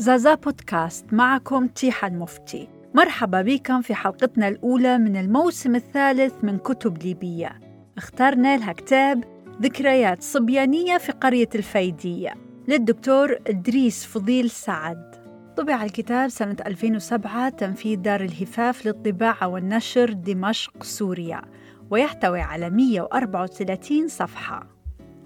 زازا بودكاست معكم تيحة المفتي مرحبا بكم في حلقتنا الأولى من الموسم الثالث من كتب ليبية. اخترنا لها كتاب ذكريات صبيانية في قرية الفيدية للدكتور إدريس فضيل سعد. طبع الكتاب سنة 2007 تنفيذ دار الهفاف للطباعة والنشر دمشق سوريا. ويحتوي على 134 صفحة.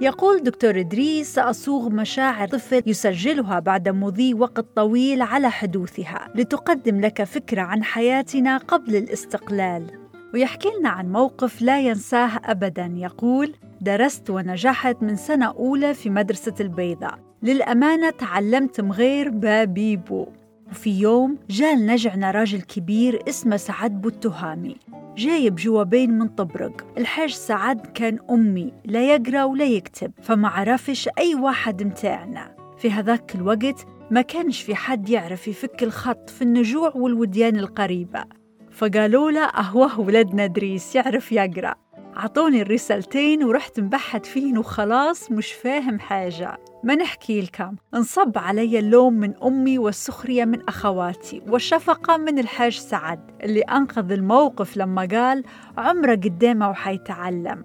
يقول دكتور إدريس سأصوغ مشاعر طفل يسجلها بعد مضي وقت طويل على حدوثها لتقدم لك فكرة عن حياتنا قبل الاستقلال. ويحكي لنا عن موقف لا ينساه أبدا. يقول درست ونجحت من سنة أولى في مدرسة البيضاء. للأمانة تعلمت مغير بابيبو. وفي يوم جاء نجعنا راجل كبير اسمه سعد بوتهامي جايب جوابين من طبرق. الحاج سعد كان أمي لا يقرأ ولا يكتب فما عرفش أي واحد متاعنا. في هذاك الوقت ما كانش في حد يعرف يفك الخط في النجوع والوديان القريبة. فقالوا له أهوه ولدنا دريس يعرف يقرأ. عطوني الرسالتين ورحت مبحث فيهن وخلاص مش فاهم حاجة. ما نحكي لكم انصب علي اللوم من أمي والسخرية من أخواتي والشفقة من الحاج سعد اللي أنقذ الموقف لما قال عمره قدامه وحيتعلم.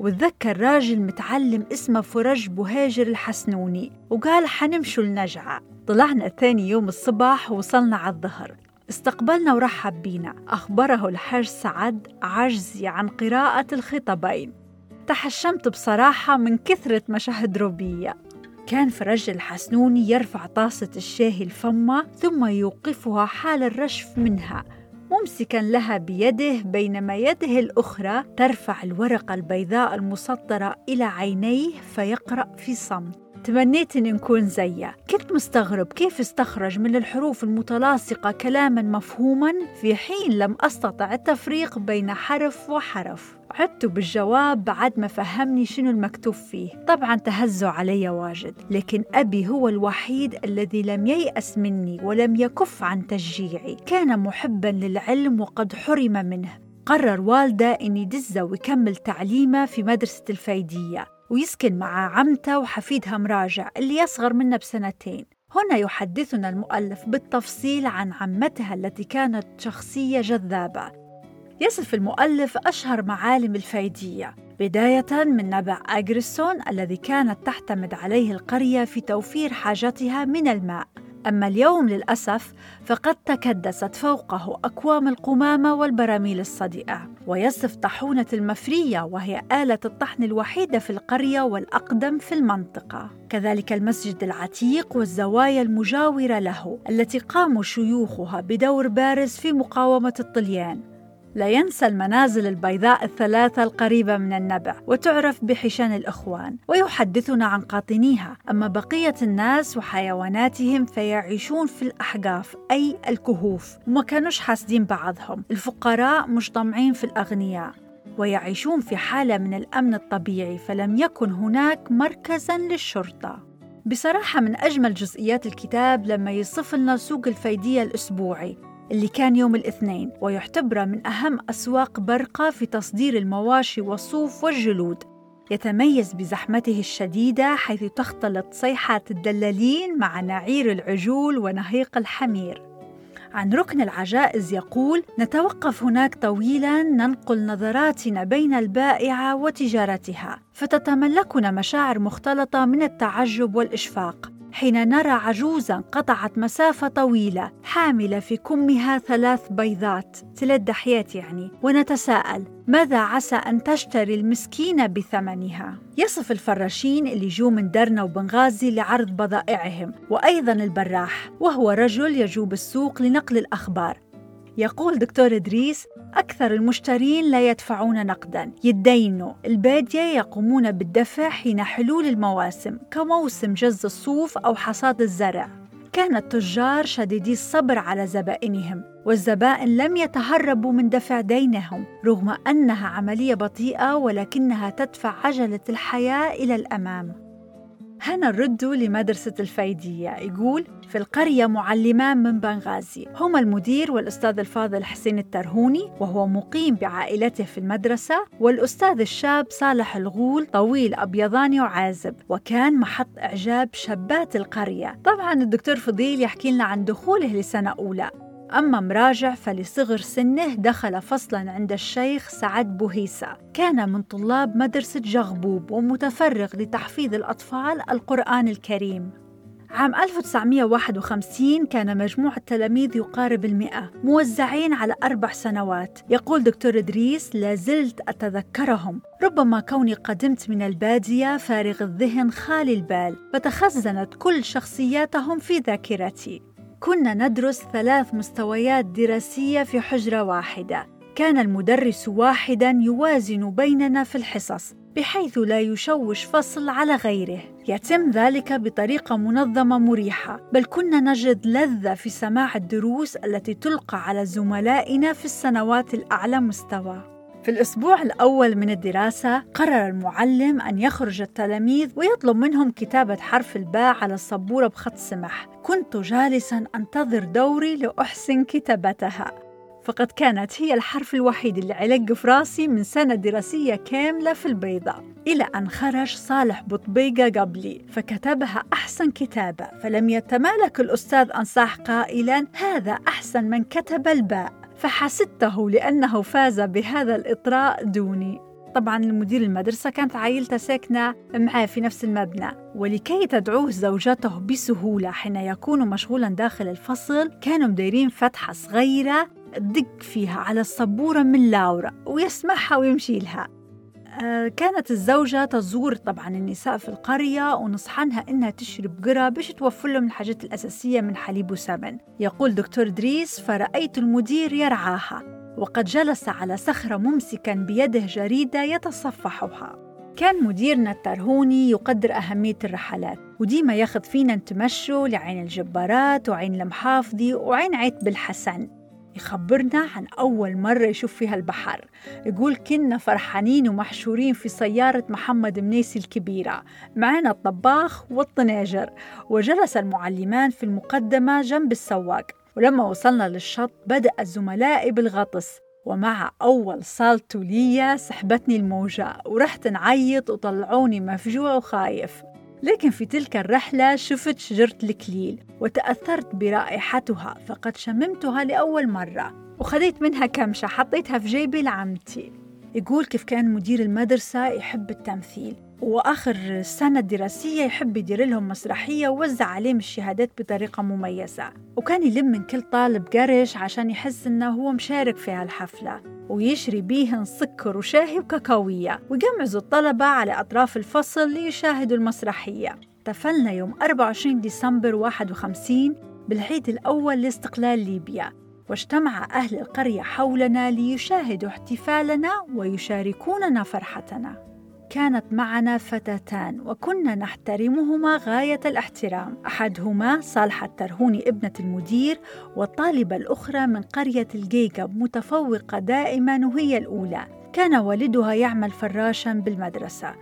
وتذكر راجل متعلم اسمه فرج بوهاجر الحسنوني وقال حنمشوا النجعة طلعنا ثاني يوم الصباح ووصلنا على الظهر. استقبلنا ورحب بينا أخبره الحاج سعد عجزي عن قراءة الخطبين. تحشمت بصراحة من كثرة مشاهد روبية. كان فرج الحسنوني يرفع طاسة الشاي لفمه ثم يوقفها حال الرشف منها ممسكا لها بيده بينما يده الأخرى ترفع الورقة البيضاء المسطرة إلى عينيه فيقرأ في صمت. تمنيت أن نكون زيه كنت مستغرب كيف استخرج من الحروف المتلاصقة كلاما مفهوما في حين لم أستطع التفريق بين حرف وحرف. عدت بالجواب بعد ما فهمني شنو المكتوب فيه. طبعا تهزوا علي واجد لكن أبي هو الوحيد الذي لم ييأس مني ولم يكف عن تشجيعي. كان محبا للعلم وقد حرم منه. قرر والدة أن يدزه ويكمل تعليمه في مدرسة الفيدية ويسكن مع عمته وحفيدها مراجع اللي يصغر منه بسنتين. هنا يحدثنا المؤلف بالتفصيل عن عمتها التي كانت شخصية جذابة. يصف المؤلف أشهر معالم الفيدية بداية من نبع أجريسون الذي كانت تعتمد عليه القرية في توفير حاجتها من الماء. أما اليوم للأسف فقد تكدست فوقه أكوام القمامة والبراميل الصدئة ويصف طاحونة المفرية وهي آلة الطحن الوحيدة في القرية والأقدم في المنطقة. كذلك المسجد العتيق والزوايا المجاورة له التي قاموا شيوخها بدور بارز في مقاومة الطليان. لا ينسى المنازل البيضاء الثلاثة القريبة من النبع وتعرف بحشان الإخوان ويحدثنا عن قاطنيها. أما بقية الناس وحيواناتهم فيعيشون في الأحقاف أي الكهوف وما كانوش حاسدين بعضهم. الفقراء مش طمعين في الأغنياء ويعيشون في حالة من الأمن الطبيعي فلم يكن هناك مركزا للشرطة. بصراحة من أجمل جزئيات الكتاب لما يصف لنا سوق الفيدية الأسبوعي. اللي كان يوم الاثنين ويعتبر من أهم أسواق برقة في تصدير المواشي والصوف والجلود. يتميز بزحمته الشديدة حيث تختلط صيحات الدلالين مع نعير العجول ونهيق الحمير. عن ركن العجائز يقول نتوقف هناك طويلا ننقل نظراتنا بين البائعة وتجارتها فتتملكنا مشاعر مختلطة من التعجب والإشفاق. حين نرى عجوزا قطعت مسافة طويلة حاملة في كمها ثلاث بيضات. ثلاث دحيات يعني. ونتساءل ماذا عسى أن تشتري المسكينة بثمنها؟ يصف الفراشين اللي جو من درنا وبنغازي لعرض بضائعهم وأيضا البراح وهو رجل يجوب السوق لنقل الأخبار. يقول دكتور إدريس أكثر المشترين لا يدفعون نقدا. يدينوا البادية يقومون بالدفع حين حلول المواسم كموسم جز الصوف أو حصاد الزرع. كان التجار شديدي الصبر على زبائنهم والزبائن لم يتهربوا من دفع دينهم رغم أنها عملية بطيئة ولكنها تدفع عجلة الحياة إلى الأمام. هنا الردو لمدرسة الفايدية. يقول في القرية معلمان من بنغازي. هما المدير والأستاذ الفاضل حسين الترهوني وهو مقيم بعائلته في المدرسة. والأستاذ الشاب صالح الغول طويل أبيضاني وعازب. وكان محط إعجاب شابات القرية. طبعا الدكتور فضيل يحكي لنا عن دخوله لسنة أولى. أما مراجع فلصغر سنه دخل فصلا عند الشيخ سعد بوهيسة. كان من طلاب مدرسة جغبوب ومتفرغ لتحفيظ الأطفال القرآن الكريم. عام 1951 كان مجموع التلاميذ يقارب المئة موزعين على أربع سنوات. يقول دكتور إدريس لازلت أتذكرهم. ربما كوني قدمت من البادية فارغ الذهن خالي البال. فتخزنت كل شخصياتهم في ذاكرتي. كنا ندرس ثلاث مستويات دراسية في حجرة واحدة. كان المدرس واحدا يوازن بيننا في الحصص بحيث لا يشوش فصل على غيره. يتم ذلك بطريقة منظمة مريحة بل كنا نجد لذة في سماع الدروس التي تلقى على زملائنا في السنوات الأعلى مستوى. في الأسبوع الأول من الدراسة قرر المعلم أن يخرج التلاميذ ويطلب منهم كتابة حرف الباء على السبورة بخط سمح كنت جالسا أنتظر دوري لأحسن كتابتها. فقد كانت هي الحرف الوحيد اللي علق في راسي من سنة دراسية كاملة في البيضة إلى أن خرج صالح بطبيقة قبلي فكتبها أحسن كتابة. فلم يتمالك الأستاذ أن صاح قائلا هذا أحسن من كتب الباء. فحسدته لأنه فاز بهذا الإطراء دوني. طبعا المدير المدرسة كانت عائلته ساكنة معاه في نفس المبنى ولكي تدعوه زوجته بسهولة حين يكون مشغولا داخل الفصل كانوا مديرين فتحة صغيرة دق فيها على السبورة من لاورا ويسمعها ويمشي لها. كانت الزوجة تزور طبعا النساء في القرية ونصحنها إنها تشرب قرى باش توفر لهم الحاجات الأساسية من حليب وسمن. يقول دكتور دريس فرأيت المدير يرعاها وقد جلس على صخرة ممسكا بيده جريدة يتصفحها. كان مديرنا الترهوني يقدر أهمية الرحلات وديما ياخذ فينا نتمشوا لعين الجبارات وعين المحافظي وعين عيت بالحسن. يخبرنا عن أول مرة يشوف فيها البحر. يقول كنا فرحانين ومحشورين في سيارة محمد منيسي الكبيرة. معنا الطباخ والطناجر. وجلس المعلمان في المقدمة جنب السواق. ولما وصلنا للشط بدأ الزملاء بالغطس. ومع أول صالته لي سحبتني الموجة. ورحت نعيط وطلعوني مفجوع وخايف. لكن في تلك الرحلة شفت شجرة الكليل وتأثرت برائحتها فقد شممتها لأول مرة وخذيت منها كمشة حطيتها في جيبي لعمتي. يقول كيف كان مدير المدرسة يحب التمثيل. وآخر السنة الدراسية يحب يدير لهم مسرحية ووزع عليهم الشهادات بطريقة مميزة. وكان يلم من كل طالب قرش عشان يحس إنه هو مشارك في هالحفلة. ويشري بيهن سكر وشاهي وكاكاوية ويجمعزوا الطلبة على أطراف الفصل ليشاهدوا المسرحية. احتفلنا يوم 24 ديسمبر 51 بالعيد الأول لاستقلال ليبيا. واجتمع أهل القرية حولنا ليشاهدوا احتفالنا ويشاركوننا فرحتنا. كانت معنا فتاتان وكنا نحترمهما غاية الاحترام. أحدهما صالحة الترهوني ابنة المدير والطالبة الأخرى من قرية الجيجب متفوقة دائما وهي الأولى. كان والدها يعمل فراشا بالمدرسة.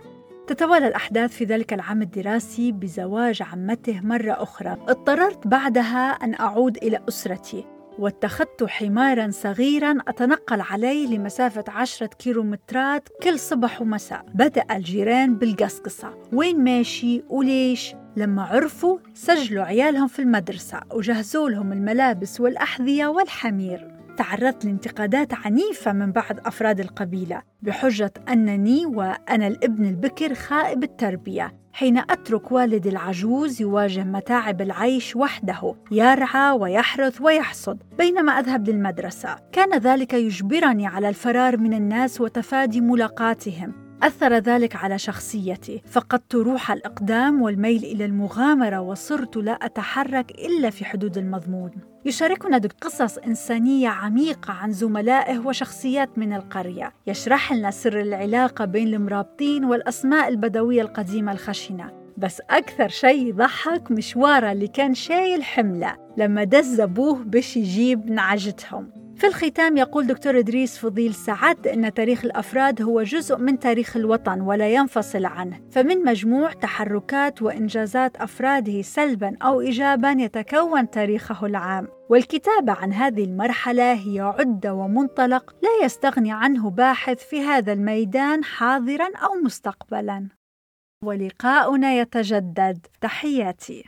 تتوالى الأحداث في ذلك العام الدراسي بزواج عمته مرة أخرى. اضطررت بعدها أن أعود إلى أسرتي. واتخذت حمارا صغيرا أتنقل عليه لمسافة عشرة كيلومترات كل صبح ومساء. بدأ الجيران بالقصقصة. وين ماشي وليش؟ لما عرفوا سجلوا عيالهم في المدرسة وجهزوا لهم الملابس والأحذية والحمير. تعرضت لانتقادات عنيفة من بعض أفراد القبيلة بحجة أنني وأنا الابن البكر خائب التربية حين أترك والدي العجوز يواجه متاعب العيش وحده يرعى ويحرث ويحصد بينما أذهب للمدرسة. كان ذلك يجبرني على الفرار من الناس وتفادي ملاقاتهم. أثر ذلك على شخصيتي. فقدت روح الإقدام والميل إلى المغامرة وصرت لا أتحرك إلا في حدود المضمون. يشاركنا قصص إنسانية عميقة عن زملائه وشخصيات من القرية. يشرح لنا سر العلاقة بين المرابطين والأسماء البدوية القديمة الخشنة. بس أكثر شيء يضحك مشوارة اللي كان شايل حملة لما دز أبوه باش يجيب نعجتهم. في الختام يقول دكتور إدريس فضيل سعد أن تاريخ الأفراد هو جزء من تاريخ الوطن ولا ينفصل عنه. فمن مجموع تحركات وإنجازات أفراده سلبا أو إيجابا يتكون تاريخه العام. والكتابة عن هذه المرحلة هي عدة ومنطلق لا يستغني عنه باحث في هذا الميدان حاضرا أو مستقبلا. ولقاؤنا يتجدد. تحياتي.